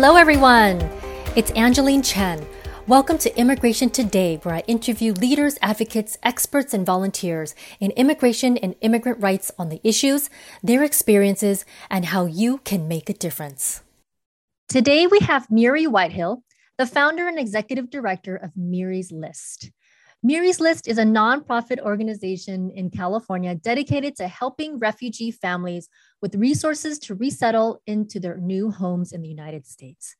Hello, everyone. It's Angeline Chen. Welcome to Immigration Today, where I interview leaders, advocates, experts, and volunteers in immigration and immigrant rights on the issues, their experiences, and how you can make a difference. Today, we have Miri Whitehill, the founder and executive director of Miri's List. Miri's List is a nonprofit organization in California dedicated to helping refugee families with resources to resettle into their new homes in the United States.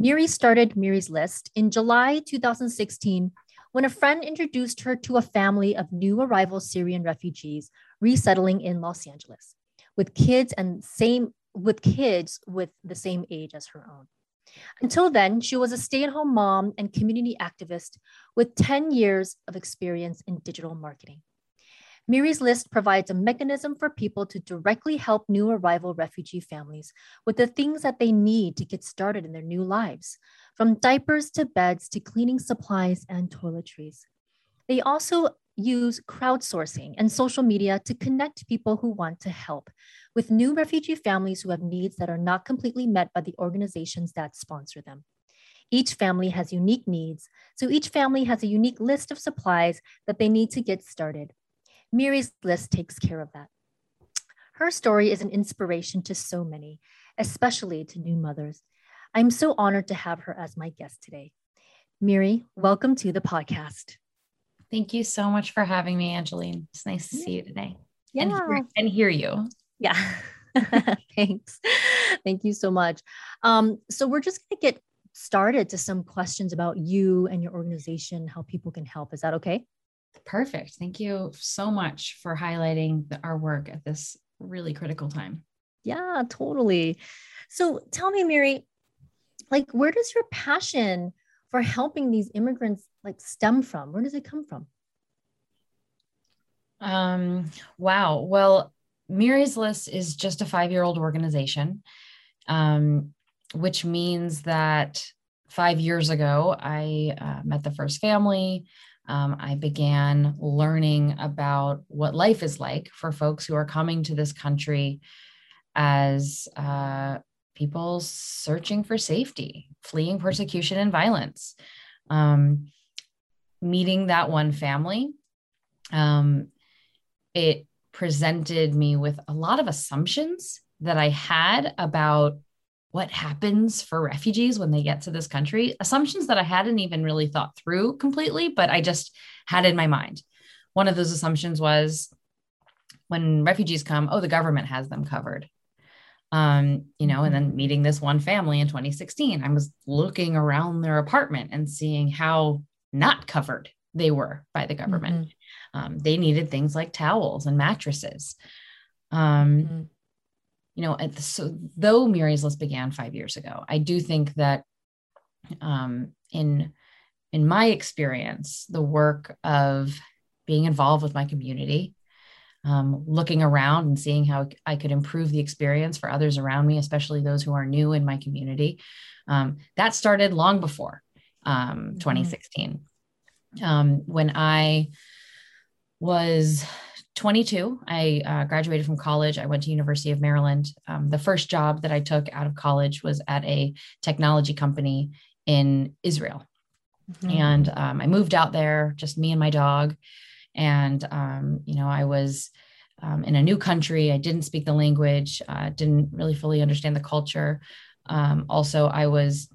Miri started Miri's List in July 2016 when a friend introduced her to a family of new arrival Syrian refugees resettling in Los Angeles with kids and same with kids with the same age as her own. Until then, she was a stay-at-home mom and community activist with 10 years of experience in digital marketing. Miri's List provides a mechanism for people to directly help new arrival refugee families with the things that they need to get started in their new lives, from diapers to beds to cleaning supplies and toiletries. They also use crowdsourcing and social media to connect people who want to help with new refugee families who have needs that are not completely met by the organizations that sponsor them. Each family has unique needs, so each family has a unique list of supplies that they need to get started. Miri's list takes care of that. Her story is an inspiration to so many, especially to new mothers. I'm so honored to have her as my guest today. Miri, welcome to the podcast. Thank you so much for having me, Angeline. It's nice to see you today. Yeah. And, hear, and hear you. Yeah. Thanks. Thank you so much. Um, so we're just going to get started to some questions about you and your organization, how people can help. Is that okay? Perfect. Thank you so much for highlighting the, our work at this really critical time. Yeah, totally. So tell me, Miri, like where does your passion for helping these immigrants like stem from? Where does it come from? Um, wow. Well, Miri's List is just a five year old organization, um, which means that five years ago, I uh, met the first family um, I began learning about what life is like for folks who are coming to this country as uh, people searching for safety, fleeing persecution and violence. Um, meeting that one family, um, it presented me with a lot of assumptions that I had about what happens for refugees when they get to this country assumptions that i hadn't even really thought through completely but i just had in my mind one of those assumptions was when refugees come oh the government has them covered um, you know, and then mm-hmm. meeting this one family in 2016, I was looking around their apartment and seeing how not covered they were by the government. Mm-hmm. Um, they needed things like towels and mattresses. Um, mm-hmm you know, so though Miri's List began five years ago, I do think that um, in in my experience, the work of being involved with my community, um, looking around and seeing how I could improve the experience for others around me, especially those who are new in my community, um, that started long before um, 2016. Mm-hmm. Um, when I was 22 i uh, graduated from college i went to university of maryland um, the first job that i took out of college was at a technology company in israel mm-hmm. and um, i moved out there just me and my dog and um, you know i was um, in a new country i didn't speak the language uh, didn't really fully understand the culture um, also i was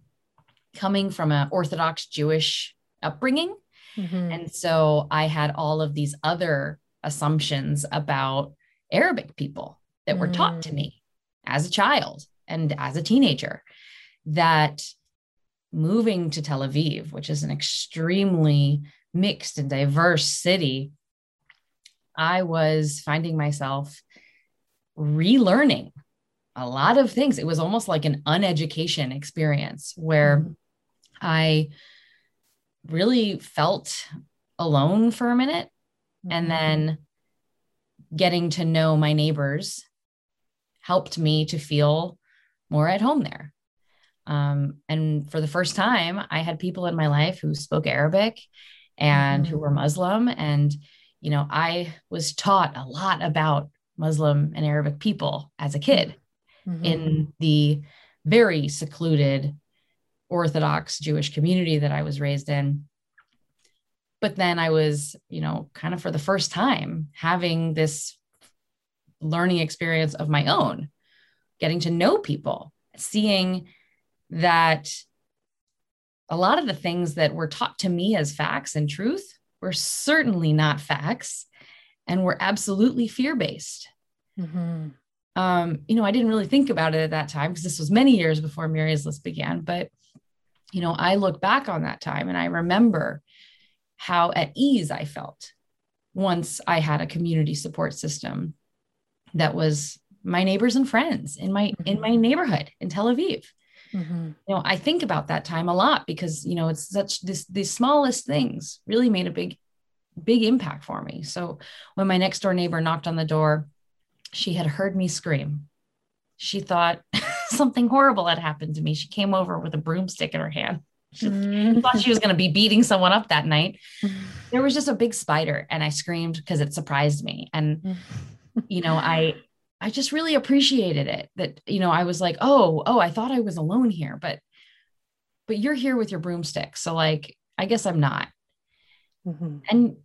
coming from an orthodox jewish upbringing mm-hmm. and so i had all of these other assumptions about Arabic people that were taught to me mm. as a child and as a teenager that moving to Tel Aviv, which is an extremely mixed and diverse city, I was finding myself relearning a lot of things. It was almost like an uneducation experience where mm I really felt alone for a minute and mm-hmm. then getting to know my neighbors helped me to feel more at home there. Um, and for the first time, I had people in my life who spoke Arabic and mm-hmm. who were Muslim. And, you know, I was taught a lot about Muslim and Arabic people as a kid mm-hmm. in the very secluded Orthodox Jewish community that I was raised in. But then I was, you know, kind of for the first time having this learning experience of my own, getting to know people, seeing that a lot of the things that were taught to me as facts and truth were certainly not facts and were absolutely fear based. Mm-hmm. Um, you know, I didn't really think about it at that time because this was many years before Miri's List began. But, you know, I look back on that time and I remember how at ease I felt once I had a community support system that was my neighbors and friends in my mm-hmm. in my neighborhood in Tel Aviv. Mm-hmm. You know, I think about that time a lot because you know it's such this the smallest things really made a big big impact for me. So when my next door neighbor knocked on the door, she had heard me scream. She thought something horrible had happened to me. She came over with a broomstick in her hand. She mm. thought she was going to be beating someone up that night. There was just a big spider, and I screamed because it surprised me. And you know, I I just really appreciated it. That you know, I was like, oh, oh, I thought I was alone here, but but you're here with your broomstick, so like, I guess I'm not. Mm-hmm. And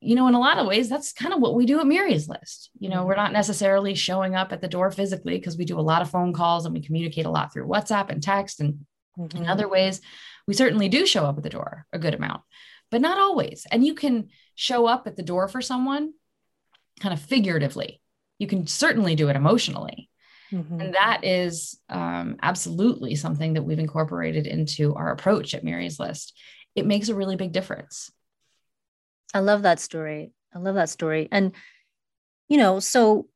you know, in a lot of ways, that's kind of what we do at Miri's List. You know, we're not necessarily showing up at the door physically because we do a lot of phone calls and we communicate a lot through WhatsApp and text and mm-hmm. in other ways. We certainly do show up at the door a good amount, but not always. And you can show up at the door for someone kind of figuratively. You can certainly do it emotionally. Mm-hmm. And that is um, absolutely something that we've incorporated into our approach at Miri's List. It makes a really big difference. I love that story. I love that story. And, you know, so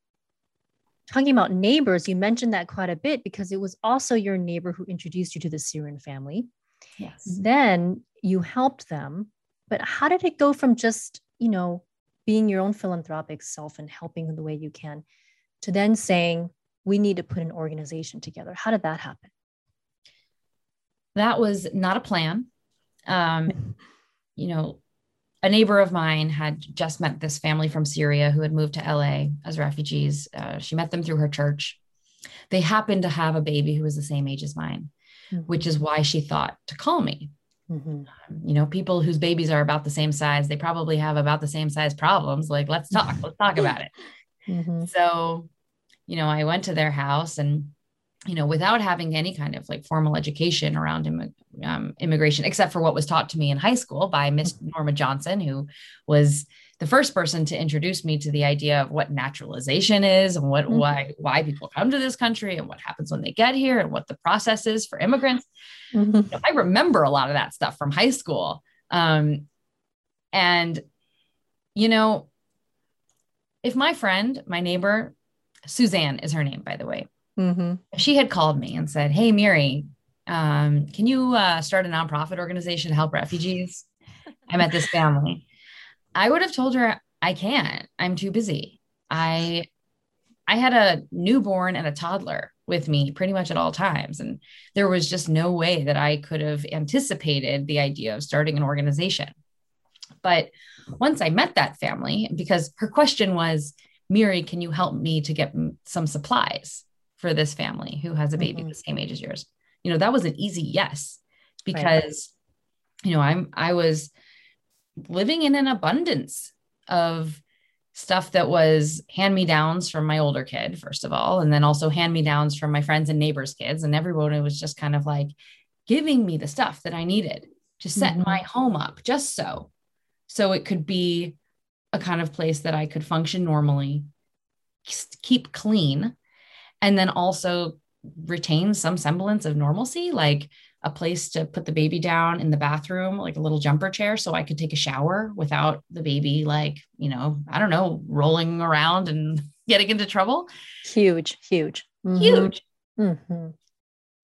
talking about neighbors, you mentioned that quite a bit because it was also your neighbor who introduced you to the Syrian family. Yes. Then you helped them. But how did it go from just, you know, being your own philanthropic self and helping in the way you can to then saying, we need to put an organization together? How did that happen? That was not a plan. Um, you know, a neighbor of mine had just met this family from Syria who had moved to LA as refugees. Uh, she met them through her church. They happened to have a baby who was the same age as mine, mm-hmm. which is why she thought to call me. Mm-hmm. Um, you know, people whose babies are about the same size, they probably have about the same size problems. Like, let's talk, let's talk about it. Mm-hmm. So, you know, I went to their house and you know, without having any kind of like formal education around Im- um, immigration, except for what was taught to me in high school by Miss mm-hmm. Norma Johnson, who was the first person to introduce me to the idea of what naturalization is and what mm-hmm. why why people come to this country and what happens when they get here and what the process is for immigrants. Mm-hmm. You know, I remember a lot of that stuff from high school, um, and you know, if my friend, my neighbor, Suzanne is her name, by the way Mm-hmm. She had called me and said, Hey, Miri, um, can you uh, start a nonprofit organization to help refugees? I met this family. I would have told her, I can't. I'm too busy. I I had a newborn and a toddler with me pretty much at all times. And there was just no way that I could have anticipated the idea of starting an organization. But once I met that family, because her question was, Miri, can you help me to get some supplies? for this family who has a baby mm-hmm. the same age as yours you know that was an easy yes because right. you know i'm i was living in an abundance of stuff that was hand me downs from my older kid first of all and then also hand me downs from my friends and neighbors kids and everyone was just kind of like giving me the stuff that i needed to set mm-hmm. my home up just so so it could be a kind of place that i could function normally keep clean and then also retain some semblance of normalcy, like a place to put the baby down in the bathroom, like a little jumper chair, so I could take a shower without the baby, like, you know, I don't know, rolling around and getting into trouble. Huge, huge, mm-hmm. huge. Mm-hmm.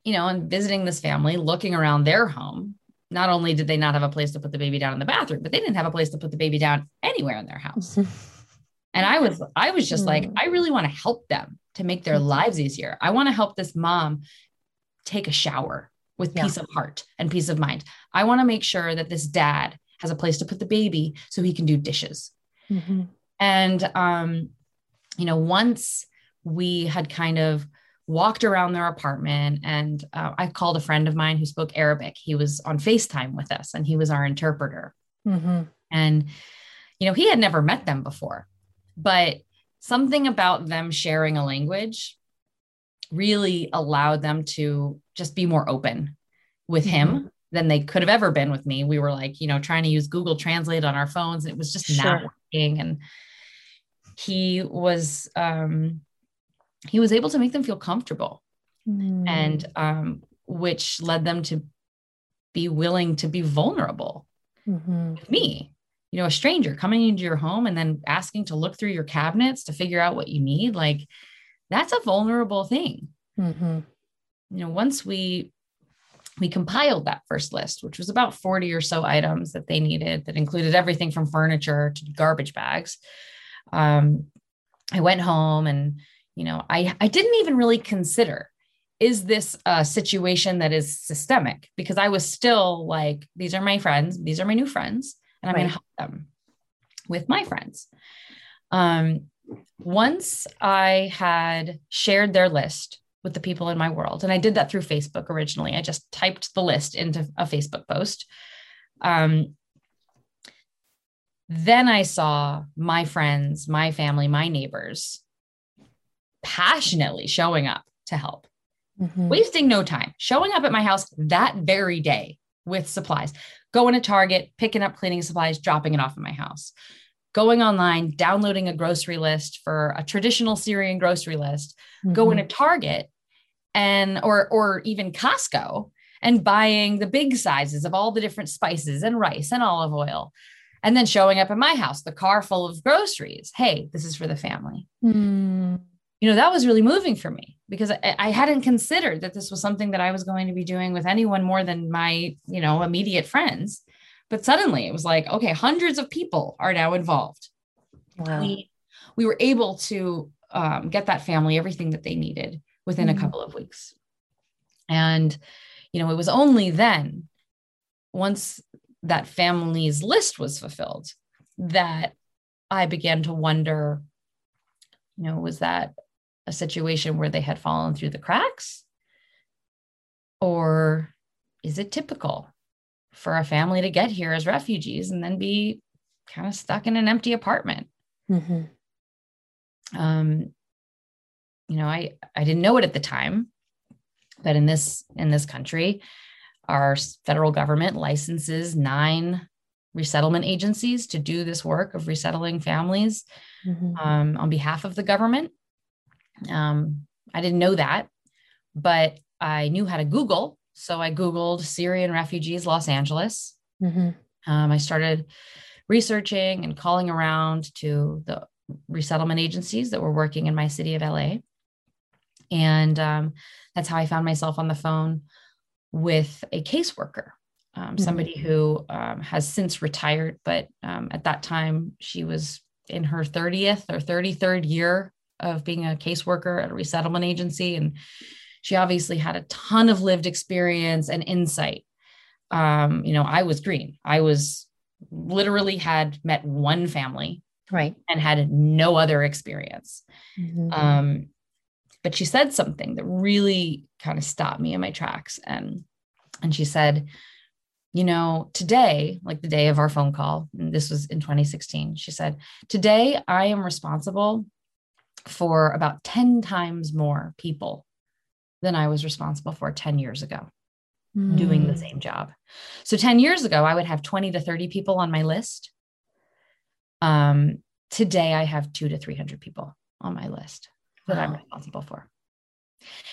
You know, and visiting this family, looking around their home. Not only did they not have a place to put the baby down in the bathroom, but they didn't have a place to put the baby down anywhere in their house. and I was, I was just like, I really want to help them to make their mm-hmm. lives easier. I want to help this mom take a shower with yeah. peace of heart and peace of mind. I want to make sure that this dad has a place to put the baby so he can do dishes. Mm-hmm. And, um, you know, once we had kind of walked around their apartment and uh, i called a friend of mine who spoke arabic he was on facetime with us and he was our interpreter mm-hmm. and you know he had never met them before but something about them sharing a language really allowed them to just be more open with him mm-hmm. than they could have ever been with me we were like you know trying to use google translate on our phones and it was just sure. not working and he was um he was able to make them feel comfortable mm. and um, which led them to be willing to be vulnerable mm-hmm. with me you know a stranger coming into your home and then asking to look through your cabinets to figure out what you need like that's a vulnerable thing mm-hmm. you know once we we compiled that first list which was about 40 or so items that they needed that included everything from furniture to garbage bags um, i went home and you know i i didn't even really consider is this a situation that is systemic because i was still like these are my friends these are my new friends and i'm right. going to help them with my friends um once i had shared their list with the people in my world and i did that through facebook originally. I just typed the list into a facebook post. Um then i saw my friends my family my neighbors passionately showing up to help, mm-hmm. wasting no time, showing up at my house that very day with supplies, going to Target, picking up cleaning supplies, dropping it off at my house, going online, downloading a grocery list for a traditional Syrian grocery list, mm-hmm. going to Target and or or even Costco and buying the big sizes of all the different spices and rice and olive oil and then showing up at my house the car full of groceries. Hey this is for the family. Mm. You know that was really moving for me because I, I, hadn't considered that this was something that i was going to be doing with anyone more than my you know immediate friends but suddenly it was like okay hundreds of people are now involved wow. we, we were able to um, get that family everything that they needed within mm-hmm. a couple of weeks and you know it was only then once that family's list was fulfilled that i began to wonder you know was that a situation where they had fallen through the cracks? Or is it typical for a family to get here as refugees and then be kind of stuck in an empty apartment? Mm-hmm. Um, you know, I I didn't know it at the time, but in this in this country, our federal government licenses nine resettlement agencies to do this work of resettling families mm-hmm. um, on behalf of the government. Um, I didn't know that, but I knew how to Google. So I Googled Syrian refugees, Los Angeles. Mm-hmm. Um, I started researching and calling around to the resettlement agencies that were working in my city of LA. And um, that's how I found myself on the phone with a caseworker, um, mm-hmm. somebody who um, has since retired, but um, at that time she was in her 30th or 33rd year of being a caseworker at a resettlement agency. And she obviously had a ton of lived experience and insight. Um, you know, I was green. I was literally had met one family right and had no other experience mm-hmm. um, but she said something that really kind of stopped me in my tracks and and she said you know today like the day of our phone call this was in 2016 she said today i am responsible for about 10 times more people than I was responsible for 10 years ago mm. doing the same job. So 10 years ago, I would have 20 to 30 people on my list. Um, today, I have two to 300 people on my list that wow. I'm responsible for.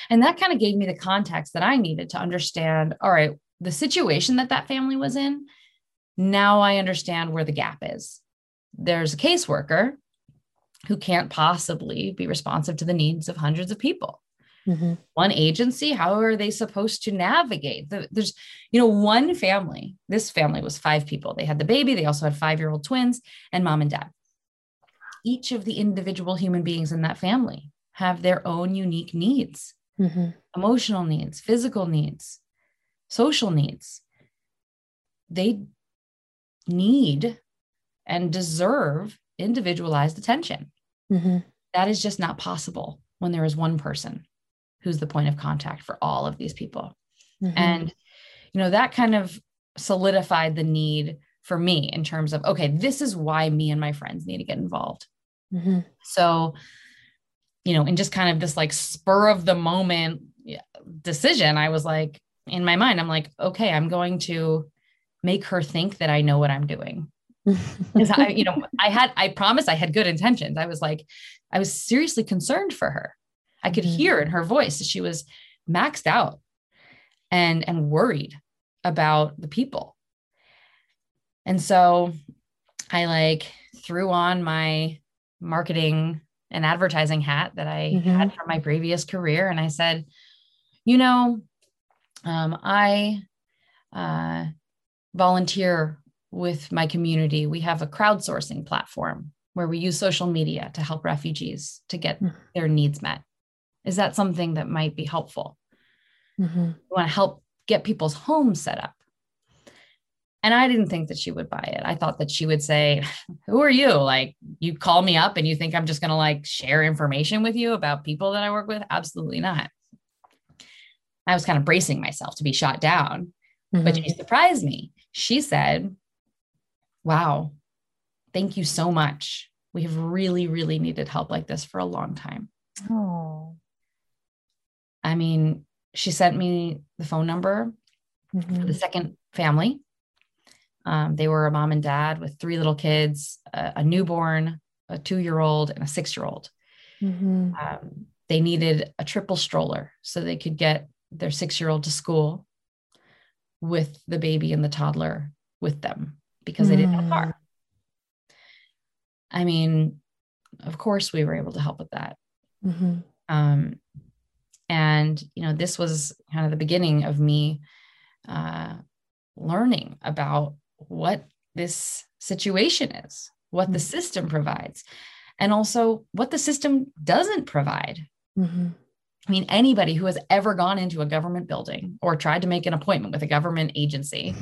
And that kind of gave me the context that I needed to understand all right, the situation that that family was in. Now I understand where the gap is. There's a caseworker who can't possibly be responsive to the needs of hundreds of people. Mm-hmm. One agency, how are they supposed to navigate? The, there's, you know, one family. This family was five people. They had the baby. They also had five year old twins and mom and dad. Each of the individual human beings in that family have their own unique needs mm-hmm. emotional needs, physical needs, social needs. They need and deserve individualized attention. Mm-hmm. That is just not possible when there is one person who's the point of contact for all of these people. Mm-hmm. And, you know, that kind of solidified the need for me in terms of, okay, this is why me and my friends need to get involved. Mm-hmm. So, you know, in just kind of this like spur of the moment decision, I was like, in my mind, I'm like, okay, I'm going to make her think that I know what I'm doing. Because I, you know, I had, I promised I had good intentions. I was like, I was seriously concerned for her. I could mm-hmm. hear in her voice that she was maxed out and and worried about the people. And so I like threw on my marketing and advertising hat that I mm-hmm. had from my previous career. And I said, you know, um, I uh, volunteer with my community. We have a crowdsourcing platform where we use social media to help refugees to get mm-hmm. their needs met. Is that something that might be helpful? Mm-hmm. We want to help get people's homes set up. And I didn't think that she would buy it. I thought that she would say, Who are you? Like, you call me up and you think I'm just going to like share information with you about people that I work with? Absolutely not. I was kind of bracing myself to be shot down, mm-hmm. but she surprised me. She said, Wow, thank you so much. We have really, really needed help like this for a long time. Oh. I mean, she sent me the phone number mm-hmm. for the second family. Um, they were a mom and dad with three little kids, a, a newborn, a two year old, and a six year old. Mm-hmm. Um, they needed a triple stroller so they could get their six year old to school with the baby and the toddler with them because they didn't have a car. Mm. I mean, of course, we were able to help with that. Mm-hmm. Um, and you know this was kind of the beginning of me uh, learning about what this situation is what the mm-hmm. system provides and also what the system doesn't provide mm-hmm. i mean anybody who has ever gone into a government building or tried to make an appointment with a government agency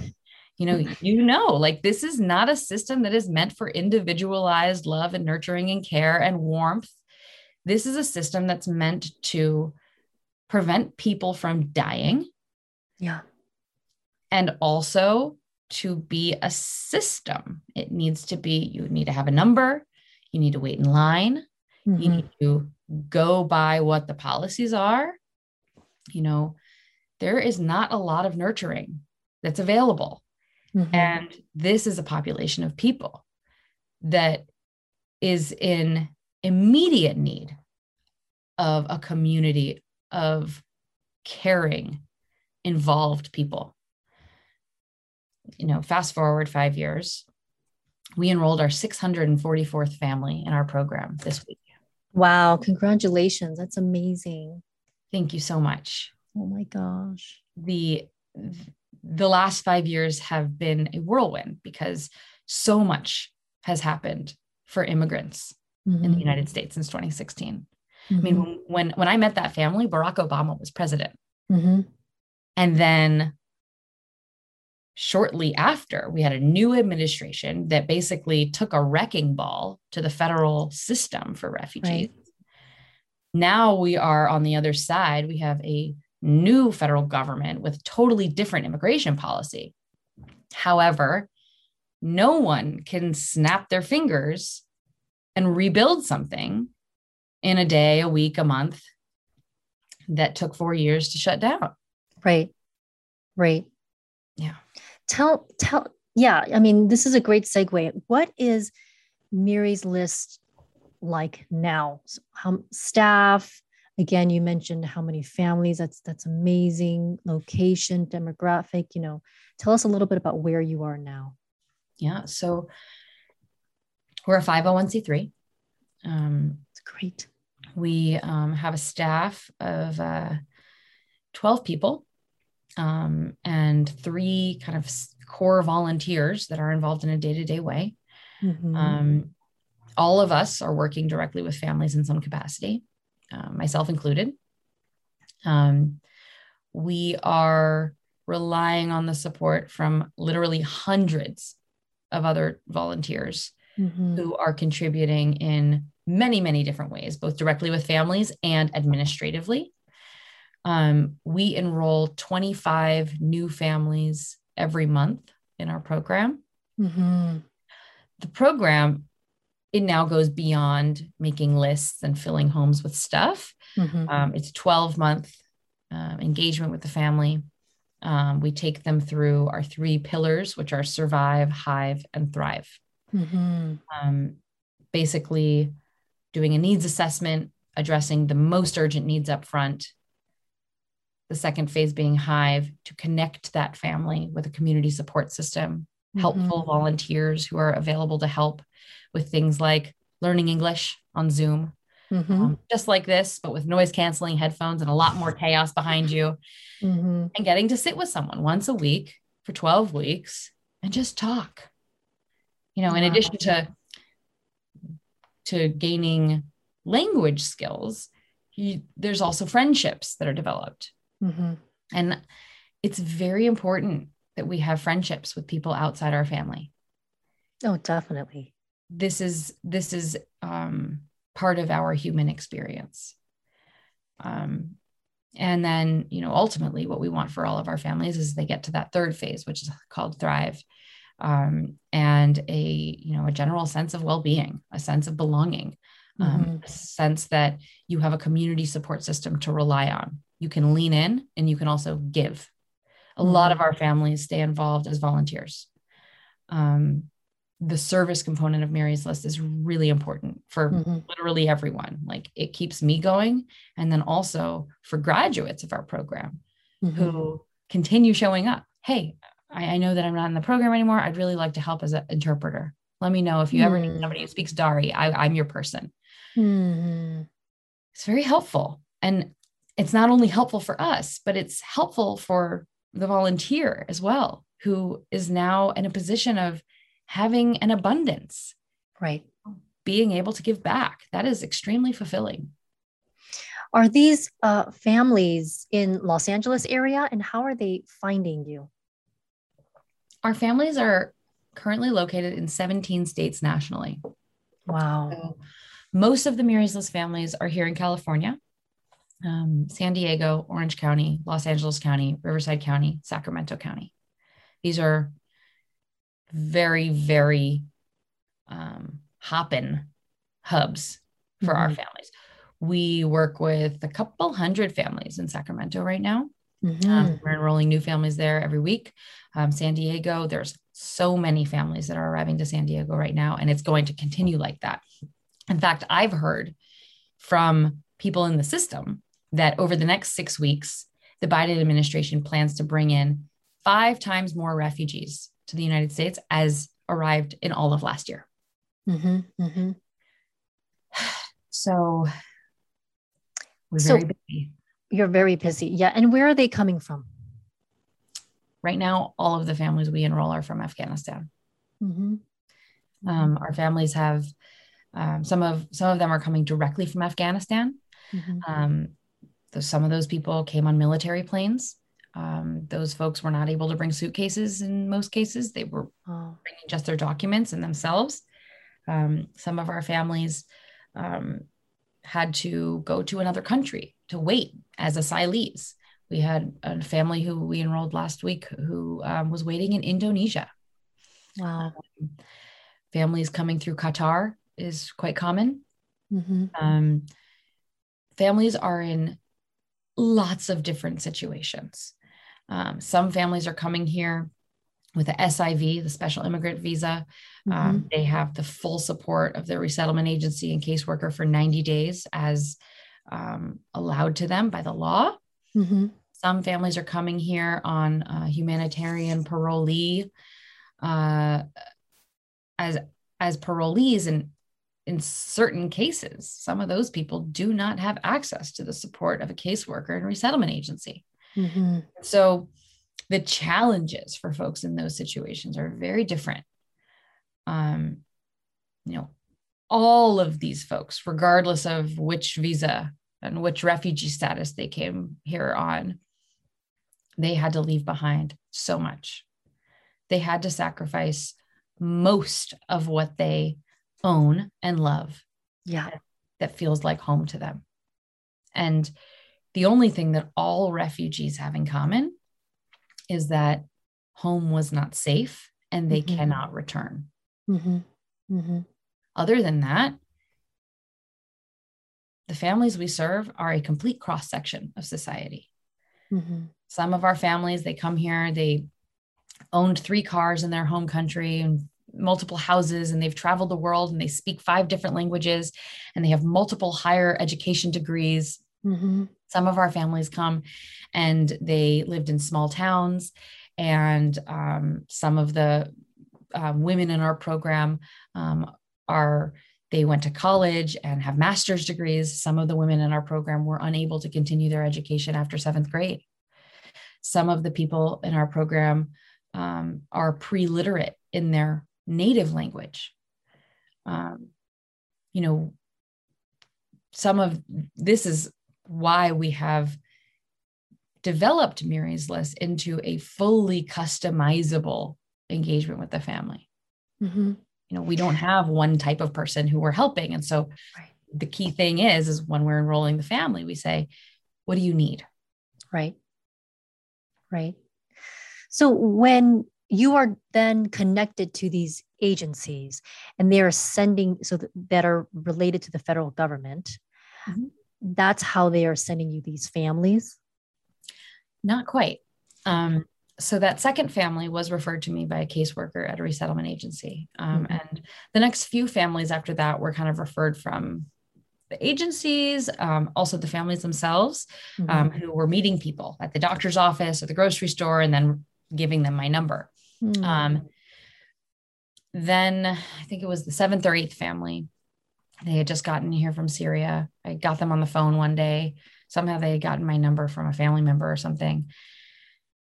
you know you know like this is not a system that is meant for individualized love and nurturing and care and warmth this is a system that's meant to prevent people from dying. Yeah. And also to be a system. It needs to be, you need to have a number, you need to wait in line, mm-hmm. you need to go by what the policies are. You know, there is not a lot of nurturing that's available. Mm-hmm. And this is a population of people that is in immediate need of a community of caring, involved people. You know, fast forward five years, we enrolled our 644th family in our program this week. Wow, congratulations. That's amazing. Thank you so much. Oh my gosh. The the last 5 years have been a whirlwind because so much has happened for immigrants mm-hmm. in the mm-hmm. United States since 2016. Mm-hmm. I mean, mm-hmm. when when I met that family, Barack Obama was president, mm-hmm. and then shortly after, we had a new administration that basically took a wrecking ball to the federal system for refugees. Right. Now we are on the other side. We have a new federal government with totally different immigration policy. However, no one can snap their fingers and rebuild something in a day, a week, a month that took four years to shut down. Right. Right. Yeah. Tell, tell, yeah. I mean, this is a great segue. What is Miri's list like now? So how staff, again, you mentioned how many families, that's, that's amazing. Location, demographic, you know, tell us a little bit about where you are now. Yeah. So we're a 501c3. Um, great. We um, have a staff of uh, 12 people um, and three kind of core volunteers that are involved in a day to day way. Mm-hmm. Um, all of us are working directly with families in some capacity, uh, myself included. Um, we are relying on the support from literally hundreds of other volunteers mm-hmm. who are contributing in many, many different ways, both directly with families and administratively. Um, we enroll 25 new families every month in our program. Mm-hmm. The program, it now goes beyond making lists and filling homes with stuff. Mm-hmm. Um, it's 12 month uh, engagement with the family. Um, we take them through our three pillars, which are survive, hive, and thrive. Mm-hmm. Um, basically, doing a needs assessment, addressing the most urgent needs up front. The second phase being hive to connect that family with a community support system, mm-hmm. helpful volunteers who are available to help with things like learning English on Zoom, mm-hmm. um, just like this, but with noise canceling headphones and a lot more chaos behind you, mm-hmm. and getting to sit with someone once a week for 12 weeks and just talk. You know, in wow. addition to to gaining language skills, you, there's also friendships that are developed. Mm-hmm. And it's very important that we have friendships with people outside our family. Oh, definitely. This is this is um, part of our human experience. Um, and then, you know, ultimately, what we want for all of our families is they get to that third phase, which is called thrive, um, and a you know a general sense of well-being, a sense of belonging, um, mm-hmm. a sense that you have a community support system to rely on. You can lean in, and you can also give. A mm-hmm. lot of our families stay involved as volunteers. Um, the service component of Miri's List is really important for mm-hmm. literally everyone. Like it keeps me going. And then also for graduates of our program mm-hmm. who continue showing up. Hey, I, I, know that I'm not in the program anymore. I'd really like to help as an interpreter. Let me know if you mm-hmm. ever need mm. somebody who speaks Dari. I, am your person. Mm-hmm. It's very helpful. And it's not only helpful for us, but it's helpful for the volunteer as well, who is now in a position of having an abundance. Right. Being able to give back. That is extremely fulfilling. Are these uh, families in Los Angeles area and how are they finding you? Our families are currently located in 17 states nationally. Wow. So most of the Miri's List families are here in California, um, San Diego, Orange County, Los Angeles County, Riverside County, Sacramento County. These are very, very um, hopping hubs for mm-hmm. our families. We work with a couple hundred families in Sacramento right now. Mm-hmm. Um, we're enrolling new families there every week. Um, San Diego, there's so many families that are arriving to San Diego right now, and it's going to continue like that. In fact, I've heard from people in the system that over the next six weeks, the Biden administration plans to bring in five times more refugees to the United States as arrived in all of last year. Mm-hmm, mm-hmm. So we're so very busy. You're very busy. Yeah. And where are they coming from? Right now, all of the families we enroll are from Afghanistan. Mm-hmm. Um, our families have um, some of some of them are coming directly from Afghanistan. Mm-hmm. Um, some of those people came on military planes. Um, those folks were not able to bring suitcases in most cases. They were oh. bringing just their documents and themselves. Um, some of our families um, had to go to another country to wait as asylees. We had a family who we enrolled last week who um, was waiting in Indonesia. Wow. Um, families coming through Qatar is quite common. Mm-hmm. Um, families are in lots of different situations. Um, some families are coming here with the SIV, the special immigrant visa. Um, mm-hmm. Um, they have the full support of their resettlement agency and caseworker for 90 days as um, allowed to them by the law. Mm-hmm. Some families are coming here on humanitarian parolee uh, as as parolees, and in certain cases, some of those people do not have access to the support of a caseworker and resettlement agency. Mm-hmm. So the challenges for folks in those situations are very different. Um, you know, all of these folks, regardless of which visa and which refugee status they came here on, they had to leave behind so much. They had to sacrifice most of what they own and love. Yeah. That feels like home to them. And the only thing that all refugees have in common is that home was not safe and they mm-hmm. cannot return. Mm-hmm. Mm-hmm. Other than that, the families we serve are a complete cross section of society. Mm-hmm. Some of our families, they come here, they owned three cars in their home country and multiple houses, and they've traveled the world and they speak five different languages and they have multiple higher education degrees. Mm-hmm. Some of our families come and they lived in small towns, and um, some of the um, women in our program um, are they went to college and have master's degrees. Some of the women in our program were unable to continue their education after seventh grade. Some of the people in our program um, are pre literate in their native language. Um, you know, some of this is why we have developed Miri's List into a fully customizable engagement with the family. Mm-hmm you know we don't have one type of person who we're helping. And so right. the key thing is is when we're enrolling the family we say what do you need? Right. Right. So when you are then connected to these agencies and they are sending so that, that are related to the federal government mm-hmm. that's how they are sending you these families? Not quite. Um, so that second family was referred to me by a caseworker at a resettlement agency um, mm-hmm. and the next few families after that were kind of referred from the agencies um, also the families themselves mm-hmm. um, who were meeting people at the doctor's office or the grocery store and then giving them my number mm-hmm. then i think it was the seventh or eighth family they had just gotten here from syria i got them on the phone one day somehow they had gotten my number from a family member or something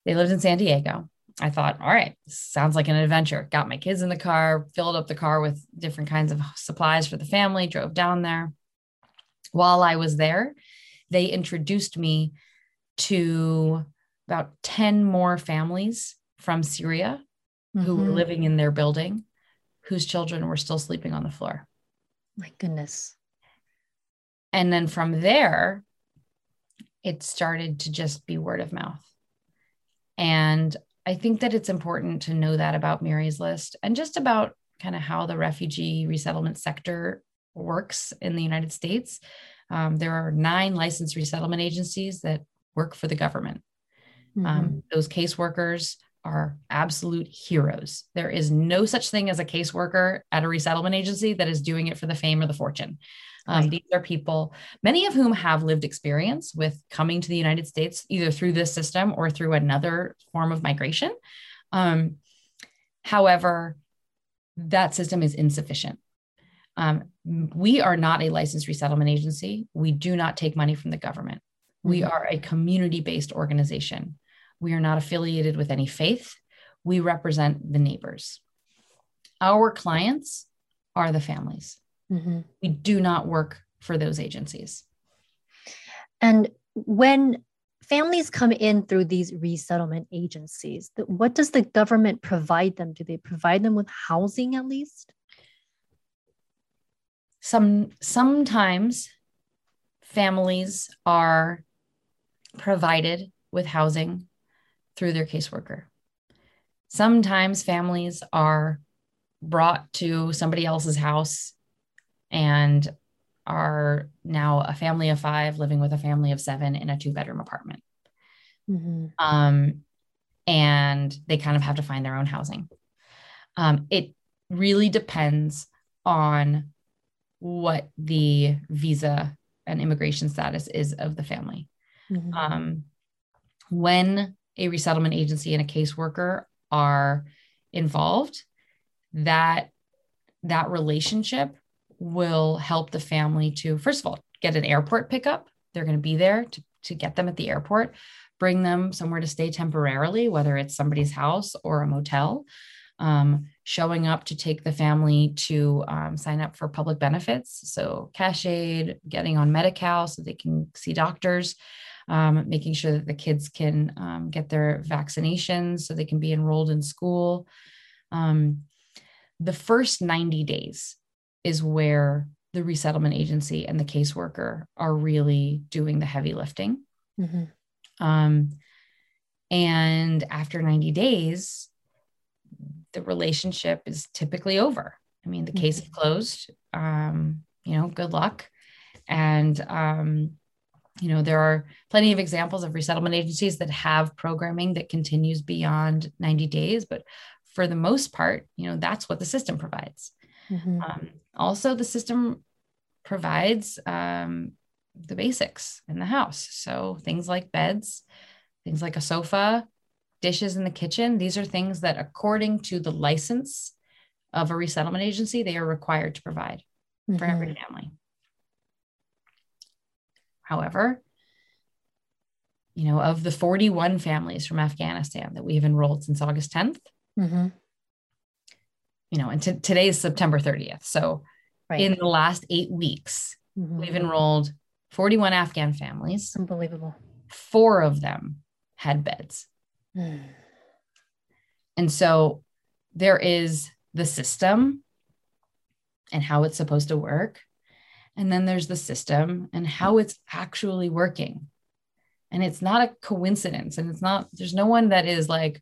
they lived in San Diego. I thought, all right, sounds like an adventure. Got my kids in the car, filled up the car with different kinds of supplies for the family, drove down there. While I was there, they introduced me to about 10 more families from Syria mm-hmm. who were mm-hmm. living in their building, whose children were still sleeping on the floor. My goodness. And then from there, it started to just be word of mouth. And I think that it's important to know that about Miri's List and just about kind of how the refugee resettlement sector works in the United States. Um, there are nine licensed resettlement agencies that work for the government. Um, mm-hmm. Um, those caseworkers are absolute heroes. There is no such thing as a caseworker at a resettlement agency that is doing it for the fame or the fortune. Um, right. These are people, many of whom have lived experience with coming to the United States, either through this system or through another form of migration. Um, however, that system is insufficient. Um, we are not a licensed resettlement agency. We do not take money from the government. We mm-hmm. are a community based organization. We are not affiliated with any faith. We represent the neighbors. Our clients are the families. Mm-hmm. We do not work for those agencies. And when families come in through these resettlement agencies, what does the government provide them? Do they provide them with housing at least? Some sometimes families are provided with housing through their caseworker. Sometimes families are brought to somebody else's house and are now a family of five living with a family of seven in a two bedroom apartment. Mm-hmm. Um, and they kind of have to find their own housing. Um, it really depends on what the visa and immigration status is of the family. Mm-hmm. Um, when a resettlement agency and a caseworker are involved, that that relationship will help the family to, first of all, get an airport pickup. They're going to be there to, to get them at the airport, bring them somewhere to stay temporarily, whether it's somebody's house or a motel. Um, showing up to take the family to um, sign up for public benefits. So, cash aid, getting on Medi Cal so they can see doctors, um, making sure that the kids can um, get their vaccinations so they can be enrolled in school. Um, the first 90 days is where the resettlement agency and the caseworker are really doing the heavy lifting. Mm-hmm. Um, and after 90 days, the relationship is typically over. I mean, the mm-hmm. case is closed. Um, you know, good luck. And, um, you know, there are plenty of examples of resettlement agencies that have programming that continues beyond 90 days. But for the most part, you know, that's what the system provides. Mm-hmm. Um, also, the system provides um, the basics in the house. So things like beds, things like a sofa, dishes in the kitchen. These are things that, according to the license of a resettlement agency, they are required to provide mm-hmm. for every family. However, you know, of the 41 families from Afghanistan that we have enrolled since August 10th, mm-hmm. you know, and t- today is September 30th. So right. in the last eight weeks, mm-hmm. we've enrolled 41 Afghan families. Unbelievable. Four of them had beds. Mm. And so there is the system and how it's supposed to work. And then there's the system and how mm. it's actually working. And it's not a coincidence. And it's not, there's no one that is like,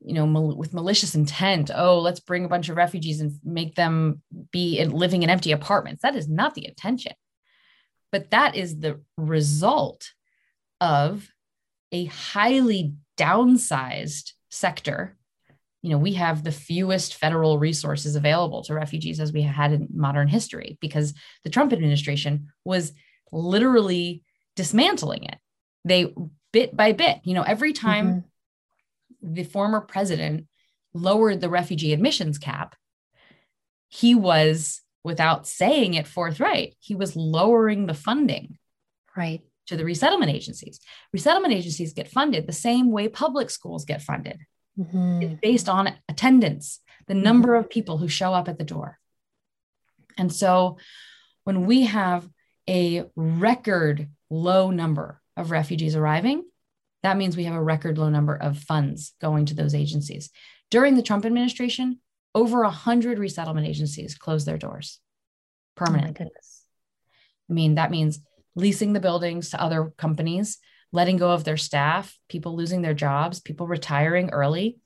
you know, mal- with malicious intent. Oh, let's bring a bunch of refugees and make them be in, living in empty apartments. That is not the intention. But that is the result of a highly downsized sector you know we have the fewest federal resources available to refugees as we had in modern history because the trump administration was literally dismantling it. They bit by bit you know every time mm-hmm. the former president lowered the refugee admissions cap he was without saying it forthright he was lowering the funding right. to the resettlement agencies. Resettlement agencies get funded the same way public schools get funded mm-hmm. is based on attendance, the mm-hmm. number of people who show up at the door. And so when we have a record low number of refugees arriving, that means we have a record low number of funds going to those agencies. During the Trump administration, over 100 resettlement agencies closed their doors permanently. Oh I mean, that means leasing the buildings to other companies, letting go of their staff, people losing their jobs, people retiring early.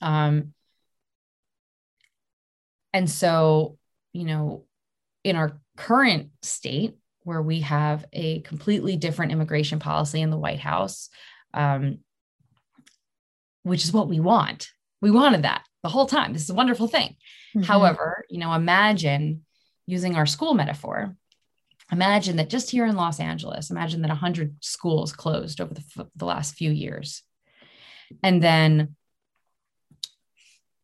Um, and so, you know, in our current state, where we have a completely different immigration policy in the White House, um, which is what we want. We wanted that the whole time. This is a wonderful thing. Mm-hmm. However, you know, imagine using our school metaphor imagine that just here in Los Angeles, imagine that 100 schools closed over the, the last few years. And then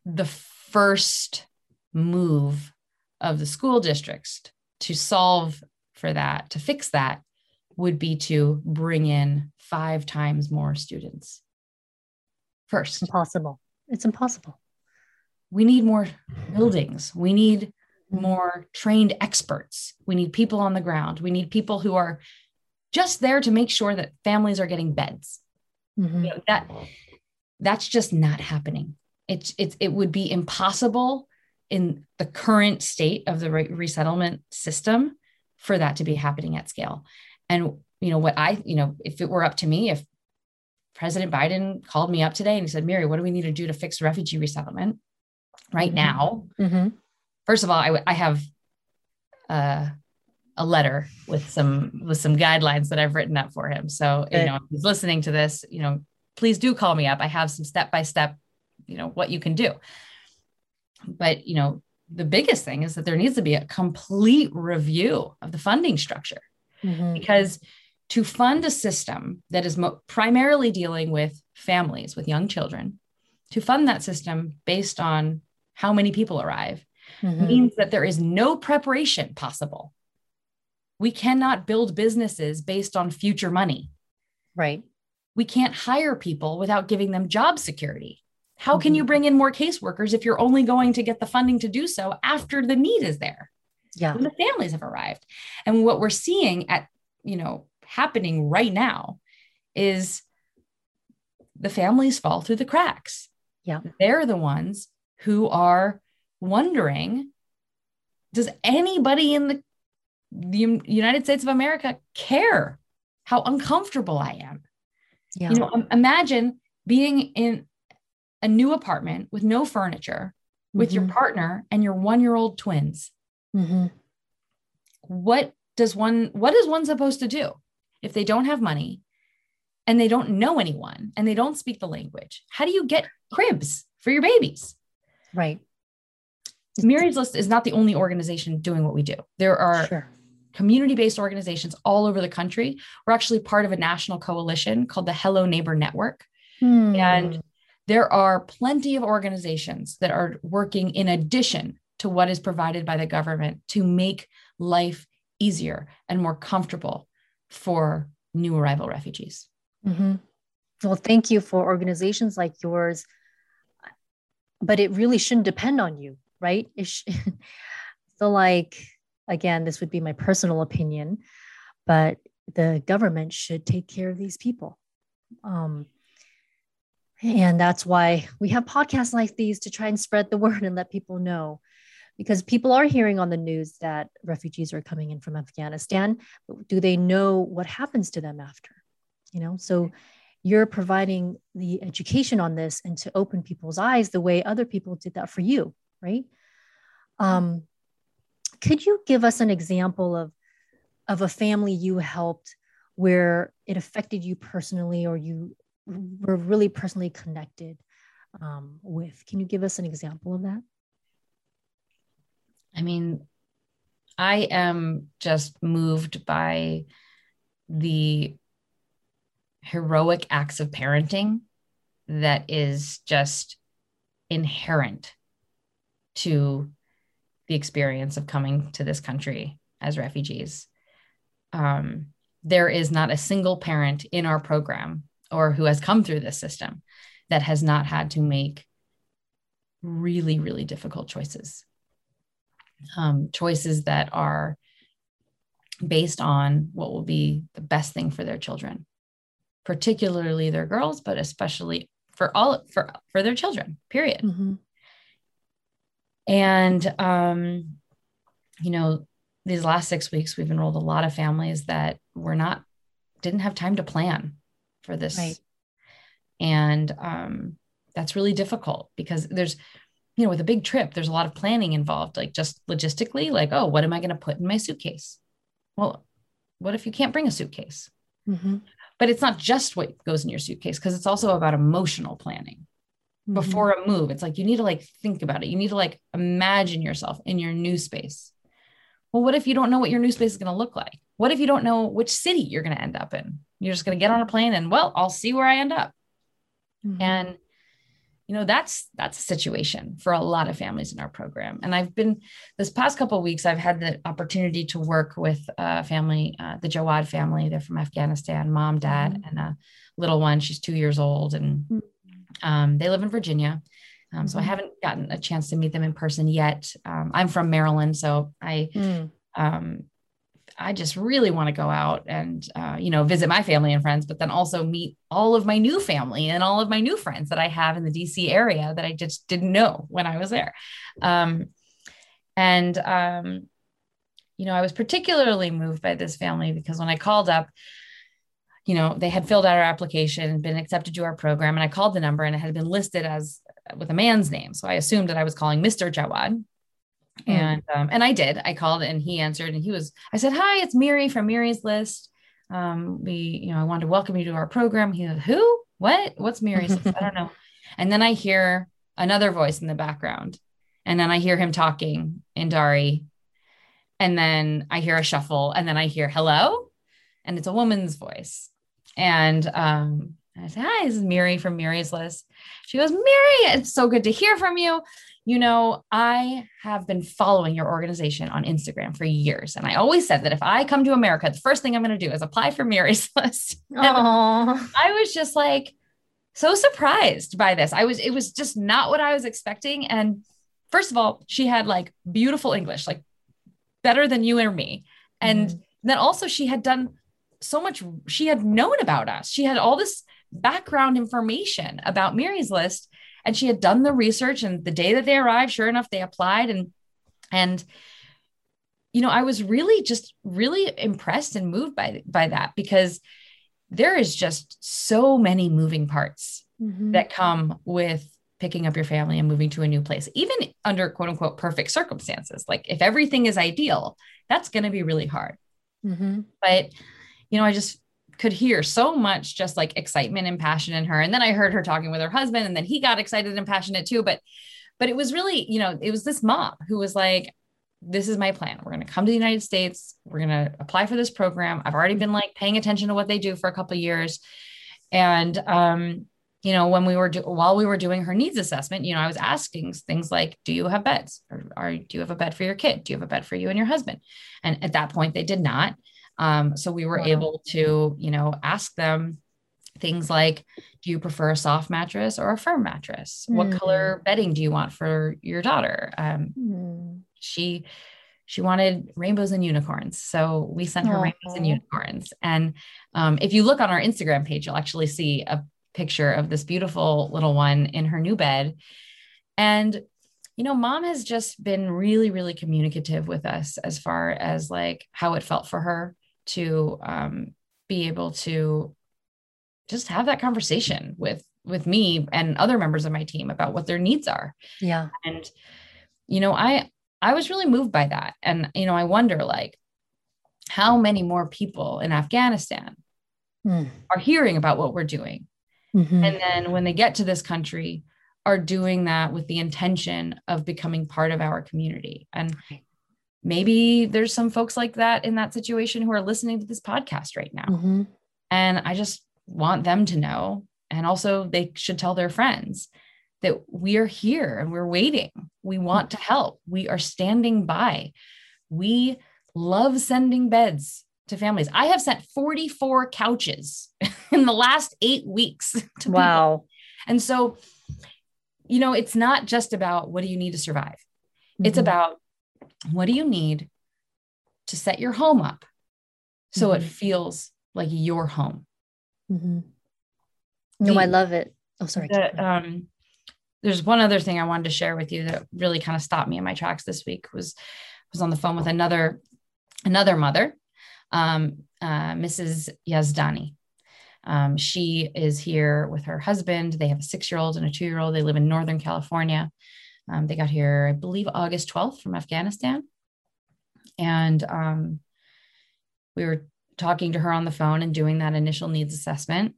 the first move of the school districts to solve for that, to fix that, would be to bring in five times more students first. Impossible. It's impossible. We need more buildings. We need more trained experts. We need people on the ground. We need people who are just there to make sure that families are getting beds. Mm-hmm. You know, that that's just not happening. It's it's it would be impossible in the current state of the re- resettlement system for that to be happening at scale. And you know what I you know if it were up to me if President Biden called me up today and he said, Miri, what do we need to do to fix refugee resettlement right mm-hmm. now? Mm-hmm first of all, I, I have uh, a letter with some with some guidelines that I've written up for him. So you know, if he's listening to this, you know, please do call me up. I have some step by step, you know, what you can do. But you know, the biggest thing is that there needs to be a complete review of the funding structure mm-hmm. because to fund a system that is mo- primarily dealing with families with young children, to fund that system based on how many people arrive mm-hmm. means that there is no preparation possible. We cannot build businesses based on future money. Right. We can't hire people without giving them job security. How mm-hmm. can you bring in more caseworkers if you're only going to get the funding to do so after the need is there? Yeah. When the families have arrived. And what we're seeing at, you know, happening right now is the families fall through the cracks. Yeah. They're the ones who are wondering does anybody in the, the United States of America care how uncomfortable I am. Yeah. You know, imagine being in a new apartment with no furniture with mm-hmm. your partner and your one year old twins. Mm-hmm. What does one, what is one supposed to do if they don't have money and they don't know anyone and they don't speak the language? How do you get cribs for your babies? Right. Miri's List is not the only organization doing what we do. There are sure. community based organizations all over the country. We're actually part of a national coalition called the Hello Neighbor Network. Hmm. And there are plenty of organizations that are working in addition to what is provided by the government to make life easier and more comfortable for new arrival refugees. Mm-hmm. Well, thank you for organizations like yours. But it really shouldn't depend on you, right? It sh- so, like, again, this would be my personal opinion, but the government should take care of these people. Um, and that's why we have podcasts like these to try and spread the word and let people know. Because people are hearing on the news that refugees are coming in from Afghanistan. But do they know what happens to them after? You know, so you're providing the education on this and to open people's eyes the way other people did that for you, right? Um, could you give us an example of of a family you helped where it affected you personally or you we're really personally connected um, with. Can you give us an example of that? I mean, I am just moved by the heroic acts of parenting that is just inherent to the experience of coming to this country as refugees. Um, there is not a single parent in our program or who has come through this system that has not had to make really, really difficult choices. Um, choices that are based on what will be the best thing for their children, particularly their girls, but especially for all for for their children. Period. Mm-hmm. And um, you know, these last six weeks, we've enrolled a lot of families that were not didn't have time to plan for this right. and um, that's really difficult because there's you know with a big trip there's a lot of planning involved like just logistically like oh what am i going to put in my suitcase well what if you can't bring a suitcase mm-hmm. but it's not just what goes in your suitcase because it's also about emotional planning mm-hmm. before a move it's like you need to like think about it you need to like imagine yourself in your new space well what if you don't know what your new space is going to look like what if you don't know which city you're going to end up in you're just going to get on a plane and well, I'll see where I end up. Mm-hmm. And you know that's that's a situation for a lot of families in our program and i've been this past couple weeks i've had the opportunity to work with a family uh, the jawad family they're from afghanistan mom dad mm-hmm. and a little one she's two years old and mm-hmm. Um, they live in virginia um, so i mm-hmm. haven't gotten a chance to meet them in person yet um, i'm from maryland so i mm. um, I just really want to go out and, uh, you know, visit my family and friends, but then also meet all of my new family and all of my new friends that I have in the DC area that I just didn't know when I was there. Um, and, um, you know, I was particularly moved by this family because when I called up, you know, they had filled out our application, been accepted to our program, and I called the number and it had been listed as with a man's name. So I assumed that I was calling Mr. Jawad. Mm. And um, and I did. I called and he answered and he was. I said, "Hi, it's Miri from Miri's List. Um, we, you know, I wanted to welcome you to our program." He said, "Who? What? What's Miri's List? I don't know." And then I hear another voice in the background, and then I hear him talking in Dari, and then I hear a shuffle, and then I hear hello, and it's a woman's voice, and um, I say, Hi, this is Miri from Miri's List. She goes, Miri, it's so good to hear from you you know, I have been following your organization on Instagram for years. And I always said that if I come to America, the first thing I'm going to do is apply for Miri's list. I was just like so surprised by this. I was, it was just not what I was expecting. And first of all, she had like beautiful English, like better than you or me. And mm then also she had done so much, she had known about us. She had all this background information about Miri's list and she had done the research and the day that they arrived sure enough they applied and and you know, I was really just really impressed and moved by by that because there is just so many moving parts mm-hmm. that come with picking up your family and moving to a new place, even under quote unquote perfect circumstances. Like if everything is ideal, that's going to be really hard. Mm-hmm. But, you know, I just could hear so much just like excitement and passion in her. And then I heard her talking with her husband, and then he got excited and passionate too. But, but it was really, you know, it was this mom who was like, this is my plan. We're going to come to the United States. We're going to apply for this program. I've already been like paying attention to what they do for a couple years. And, um, you know, when we were do- while we were doing her needs assessment, you know, I was asking things like, "Do you have beds? Or, or do you have a bed for your kid? Do you have a bed for you and your husband?" And at that point, they did not. Um, so we were wow. able to, you know, ask them things like, "Do you prefer a soft mattress or a firm mattress? Mm. What color mm-hmm. bedding do you want for your daughter?" Um, mm. She she wanted rainbows and unicorns. So we sent her Aww. rainbows and unicorns. And um, if you look on our Instagram page, you'll actually see a picture of this beautiful little one in her new bed. And, you know, mom has just been really, really communicative with us as far as like how it felt for her to um, be able to just have that conversation with with me and other members of my team about what their needs are. Yeah. And you know, I I was really moved by that. And you know, I wonder like how many more people in Afghanistan mm. are hearing about what we're doing Mm-hmm. And then when they get to this country, are doing that with the intention of becoming part of our community. And maybe there's some folks like that in that situation who are listening to this podcast right now. Mm-hmm. And I just want them to know. And also, they should tell their friends that we are here and we're waiting. We want to help. We are standing by. We love sending beds to families. I have sent 44 couches in the last eight weeks. To wow. People. And so, you know, it's not just about what do you need to survive, mm-hmm. it's about what do you need to set your home up so mm-hmm. it feels like your home. Mm-hmm. No, the, I love it. Oh, sorry. The, um, there's one other thing I wanted to share with you that really kind of stopped me in my tracks this week was was on the phone with another another mother um, uh, Mrs. Yazdani. Um, she is here with her husband. They have a six year old and a two year old. They live in Northern California. Um, they got here, I believe, August 12th from Afghanistan. And um, we were talking to her on the phone and doing that initial needs assessment.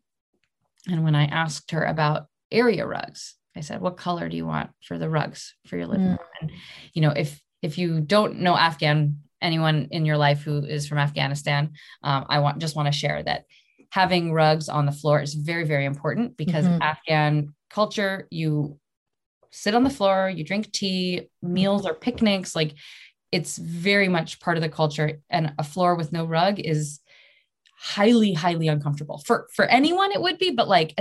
And when I asked her about area rugs, I said, "What color do you want for the rugs for your living mm. room?" And you know, if if you don't know Afghan anyone in your life who is from Afghanistan, um, I want just want to share that having rugs on the floor is very, very important because mm-hmm. Afghan culture, you sit on the floor, you drink tea, meals or picnics, like it's very much part of the culture. And a floor with no rug is highly, highly uncomfortable for for anyone. It would be, but like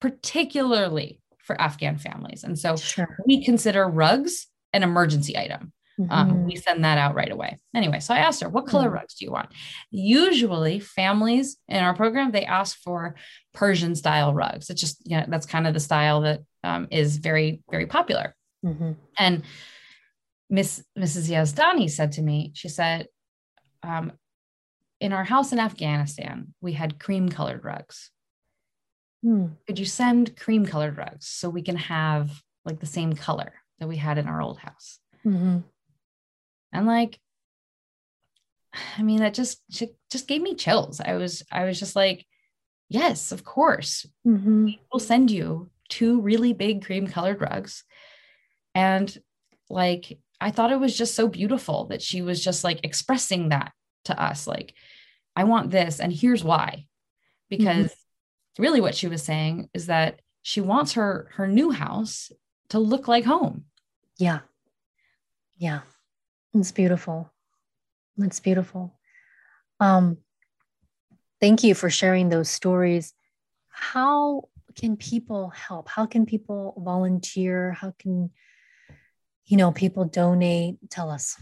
particularly for Afghan families. And so sure. we consider rugs an emergency item. Um, mm-hmm. Um, we send that out right away. Anyway, so I asked her, what color mm-hmm. rugs do you want? Usually, families in our program, they ask for Persian style rugs. It's just, yeah, you know, that's kind of the style that um, is very, very popular. Mm-hmm. And Miss Mrs. Yazdani said to me, she said, um, in our house in Afghanistan, we had cream colored rugs. Mm. Could you send cream colored rugs so we can have like the same color that we had in our old house? Mm-hmm. And like, I mean, that just just gave me chills. I was I was just like, yes, of course. Mm-hmm. We'll send you two really big cream colored rugs. And like I thought it was just so beautiful that she was just like expressing that to us. Like, I want this, and here's why. Because mm-hmm. really what she was saying is that she wants her her new house to look like home. Yeah. Yeah. It's beautiful. It's beautiful. Um, thank you for sharing those stories. How can people help? How can people volunteer? How can, you know, people donate? Tell us.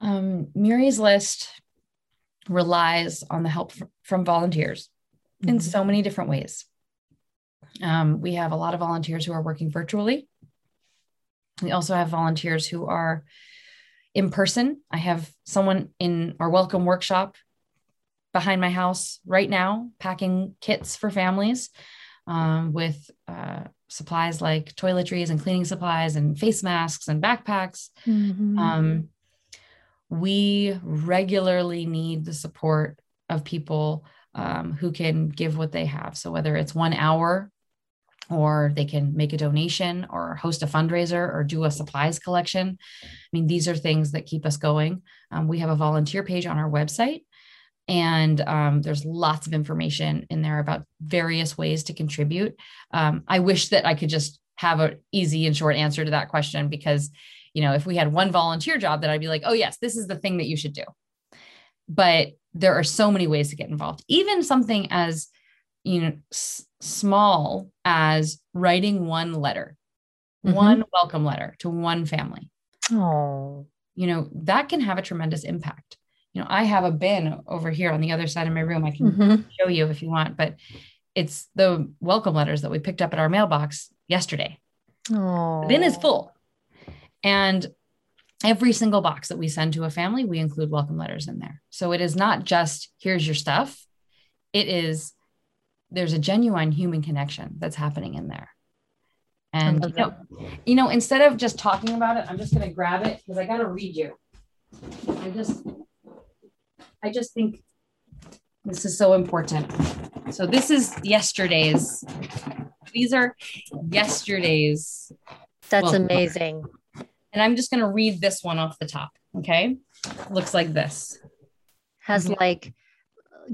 Um, Miri's list relies on the help from volunteers mm-hmm. in so many different ways. Um, we have a lot of volunteers who are working virtually we also have volunteers who are in person. I have someone in our welcome workshop behind my house right now packing kits for families um, with uh, supplies like toiletries and cleaning supplies and face masks and backpacks. Mm-hmm. Um, we regularly need the support of people um, who can give what they have. So, whether it's one hour or they can make a donation or host a fundraiser or do a supplies collection. I mean, these are things that keep us going. Um, we have a volunteer page on our website, and um, there's lots of information in there about various ways to contribute. Um, I wish that I could just have an easy and short answer to that question because, you know, if we had one volunteer job, that I'd be like, oh, yes, this is the thing that you should do. But there are so many ways to get involved, even something as you know s- small as writing one letter mm-hmm. one welcome letter to one family oh you know that can have a tremendous impact you know i have a bin over here on the other side of my room. I can mm-hmm. show you if you want but it's the welcome letters that we picked up at our mailbox yesterday. Oh the bin is full. And every single box that we send to a family we include welcome letters in there. So it is not just here's your stuff. It is there's a genuine human connection that's happening in there. And you know, you know, instead of just talking about it, I'm just going to grab it because I got to read you. I just, I just think this is so important. So this is yesterday's. These are yesterday's. That's well, amazing. And I'm just going to read this one off the top. Okay, looks like this. Has mm-hmm. like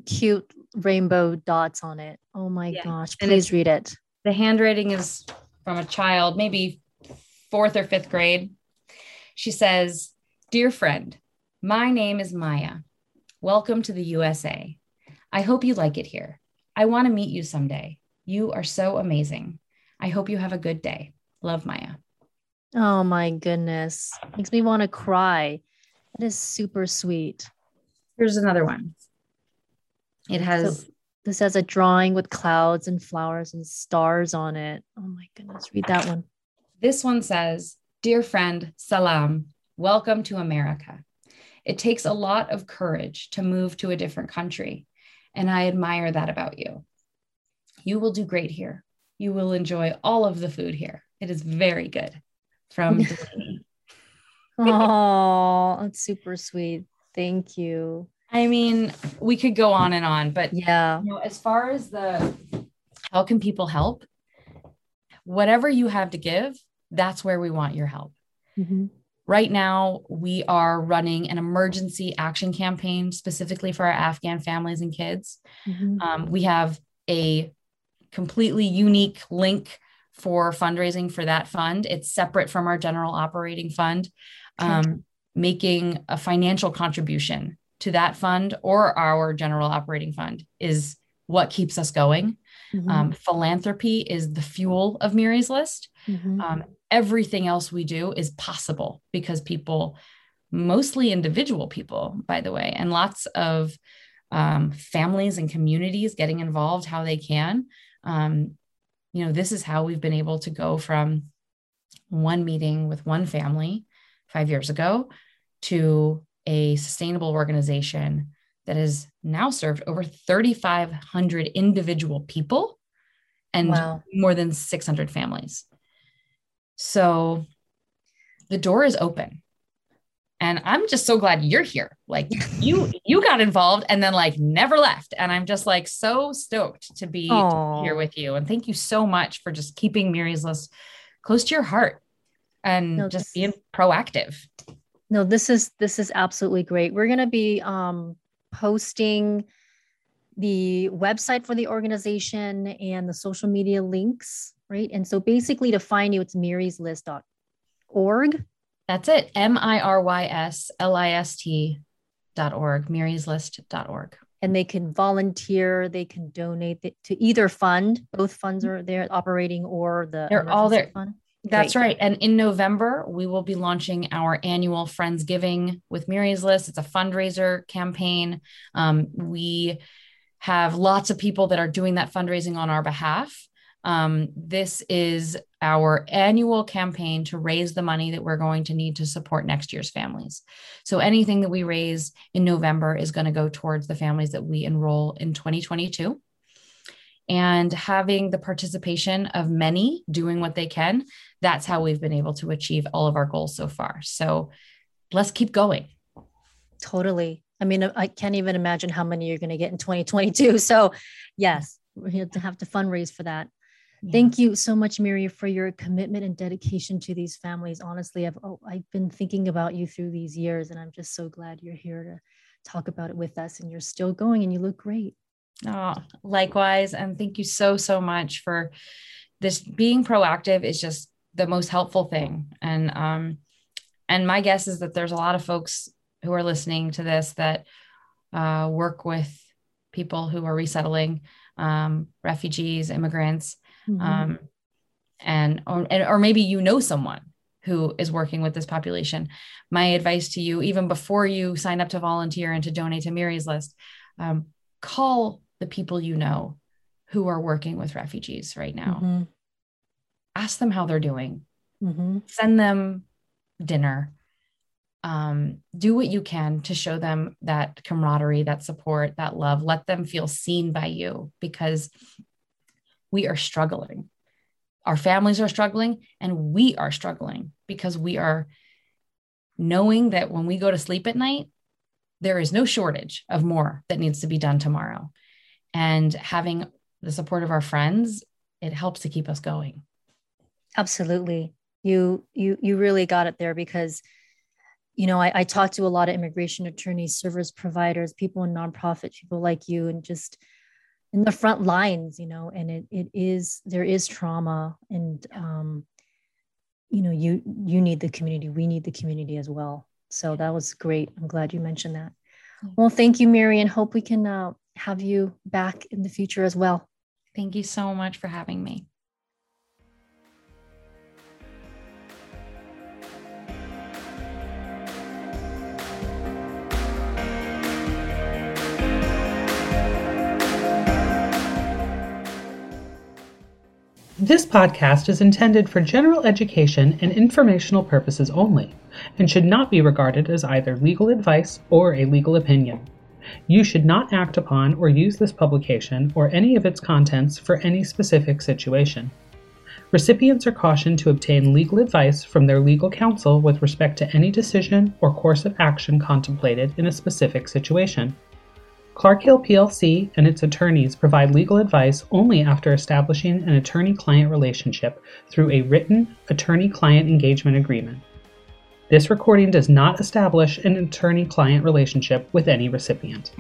cute rainbow dots on it. Oh my yeah. gosh, please read it. The handwriting is from a child, maybe fourth or fifth grade. She says, Dear friend, my name is Maya. Welcome to the USA. I hope you like it here. I want to meet you someday. You are so amazing. I hope you have a good day. Love Maya. Oh my goodness. Makes me want to cry. That is super sweet. Here's another one. It has. So this has a drawing with clouds and flowers and stars on it. Oh my goodness, read that one. This one says, Dear friend, salam, welcome to America. It takes a lot of courage to move to a different country, and I admire that about you. You will do great here. You will enjoy all of the food here. It is very good. From Oh, that's super sweet. Thank you. I mean, we could go on and on, but yeah, you know, as far as the how can people help, whatever you have to give, that's where we want your help. Mm-hmm. Right now, we are running an emergency action campaign specifically for our Afghan families and kids. Mm-hmm. Um, we have a completely unique link for fundraising for that fund. It's separate from our general operating fund. Um, making a financial contribution to that fund or our general operating fund is what keeps us going. Mm-hmm. Um, philanthropy is the fuel of Miri's list. Mm-hmm. Um, everything else we do is possible because people, mostly individual people, by the way, and lots of um, families and communities getting involved how they can. Um, you know, this is how we've been able to go from one meeting with one family five years ago to a sustainable organization that has now served over 3,500 individual people and wow. more than 600 families. So the door is open. And I'm just so glad you're here. Like you you got involved and then like never left. And I'm just like so stoked to be Aww. here with you. And thank you so much for just keeping Miri's list close to your heart and no, just being proactive no this is this is absolutely great we're going to be um, posting the website for the organization and the social media links right and so basically to find you it's mirislist.org that's it m-i-r-y-s-l-i-s-t dot org mirislist.org and they can volunteer they can donate to either fund both funds are there operating or the they're all there fund. That's Great. right. And in November, we will be launching our annual Friendsgiving with Miri's List. It's a fundraiser campaign. Um, we have lots of people that are doing that fundraising on our behalf. Um, this is our annual campaign to raise the money that we're going to need to support next year's families. So anything that we raise in November is going to go towards the families that we enroll in 2022. And having the participation of many doing what they can, that's how we've been able to achieve all of our goals so far. So let's keep going. Totally. I mean, I can't even imagine how many you're going to get in 2022. So, yes, we have to have to fundraise for that. Yeah. Thank you so much, Miri, for your commitment and dedication to these families. Honestly, I've oh, I've been thinking about you through these years, and I'm just so glad you're here to talk about it with us. And you're still going, and you look great. Oh, likewise, and thank you so so much for this. Being proactive is just the most helpful thing, and um, and my guess is that there's a lot of folks who are listening to this that uh, work with people who are resettling um, refugees, immigrants, mm-hmm. um, and or, or maybe you know someone who is working with this population. My advice to you, even before you sign up to volunteer and to donate to Miri's list, um, call the people you know who are working with refugees right now. Mm-hmm. Ask them how they're doing. Mm-hmm. Send them dinner um, do what you can to show them that camaraderie, that support, that love. Let them feel seen by you because we are struggling. Our families are struggling, and we are struggling because we are knowing that when we go to sleep at night, there is no shortage of more that needs to be done tomorrow. And having the support of our friends, it helps to keep us going. Absolutely. You you you really got it there because you know, I, I talk to a lot of immigration attorneys, service providers, people in nonprofit, people like you, and just in the front lines, you know, and it it is there is trauma, and um, you know, you you need the community, we need the community as well. So that was great. I'm glad you mentioned that. Well, thank you, Miri, and hope we can uh, have you back in the future as well. Thank you so much for having me. This podcast is intended for general education and informational purposes only, and should not be regarded as either legal advice or a legal opinion. You should not act upon or use this publication or any of its contents for any specific situation. Recipients are cautioned to obtain legal advice from their legal counsel with respect to any decision or course of action contemplated in a specific situation. Clark Hill plc and its attorneys provide legal advice only after establishing an attorney client relationship through a written attorney client engagement agreement. This recording does not establish an attorney client relationship with any recipient.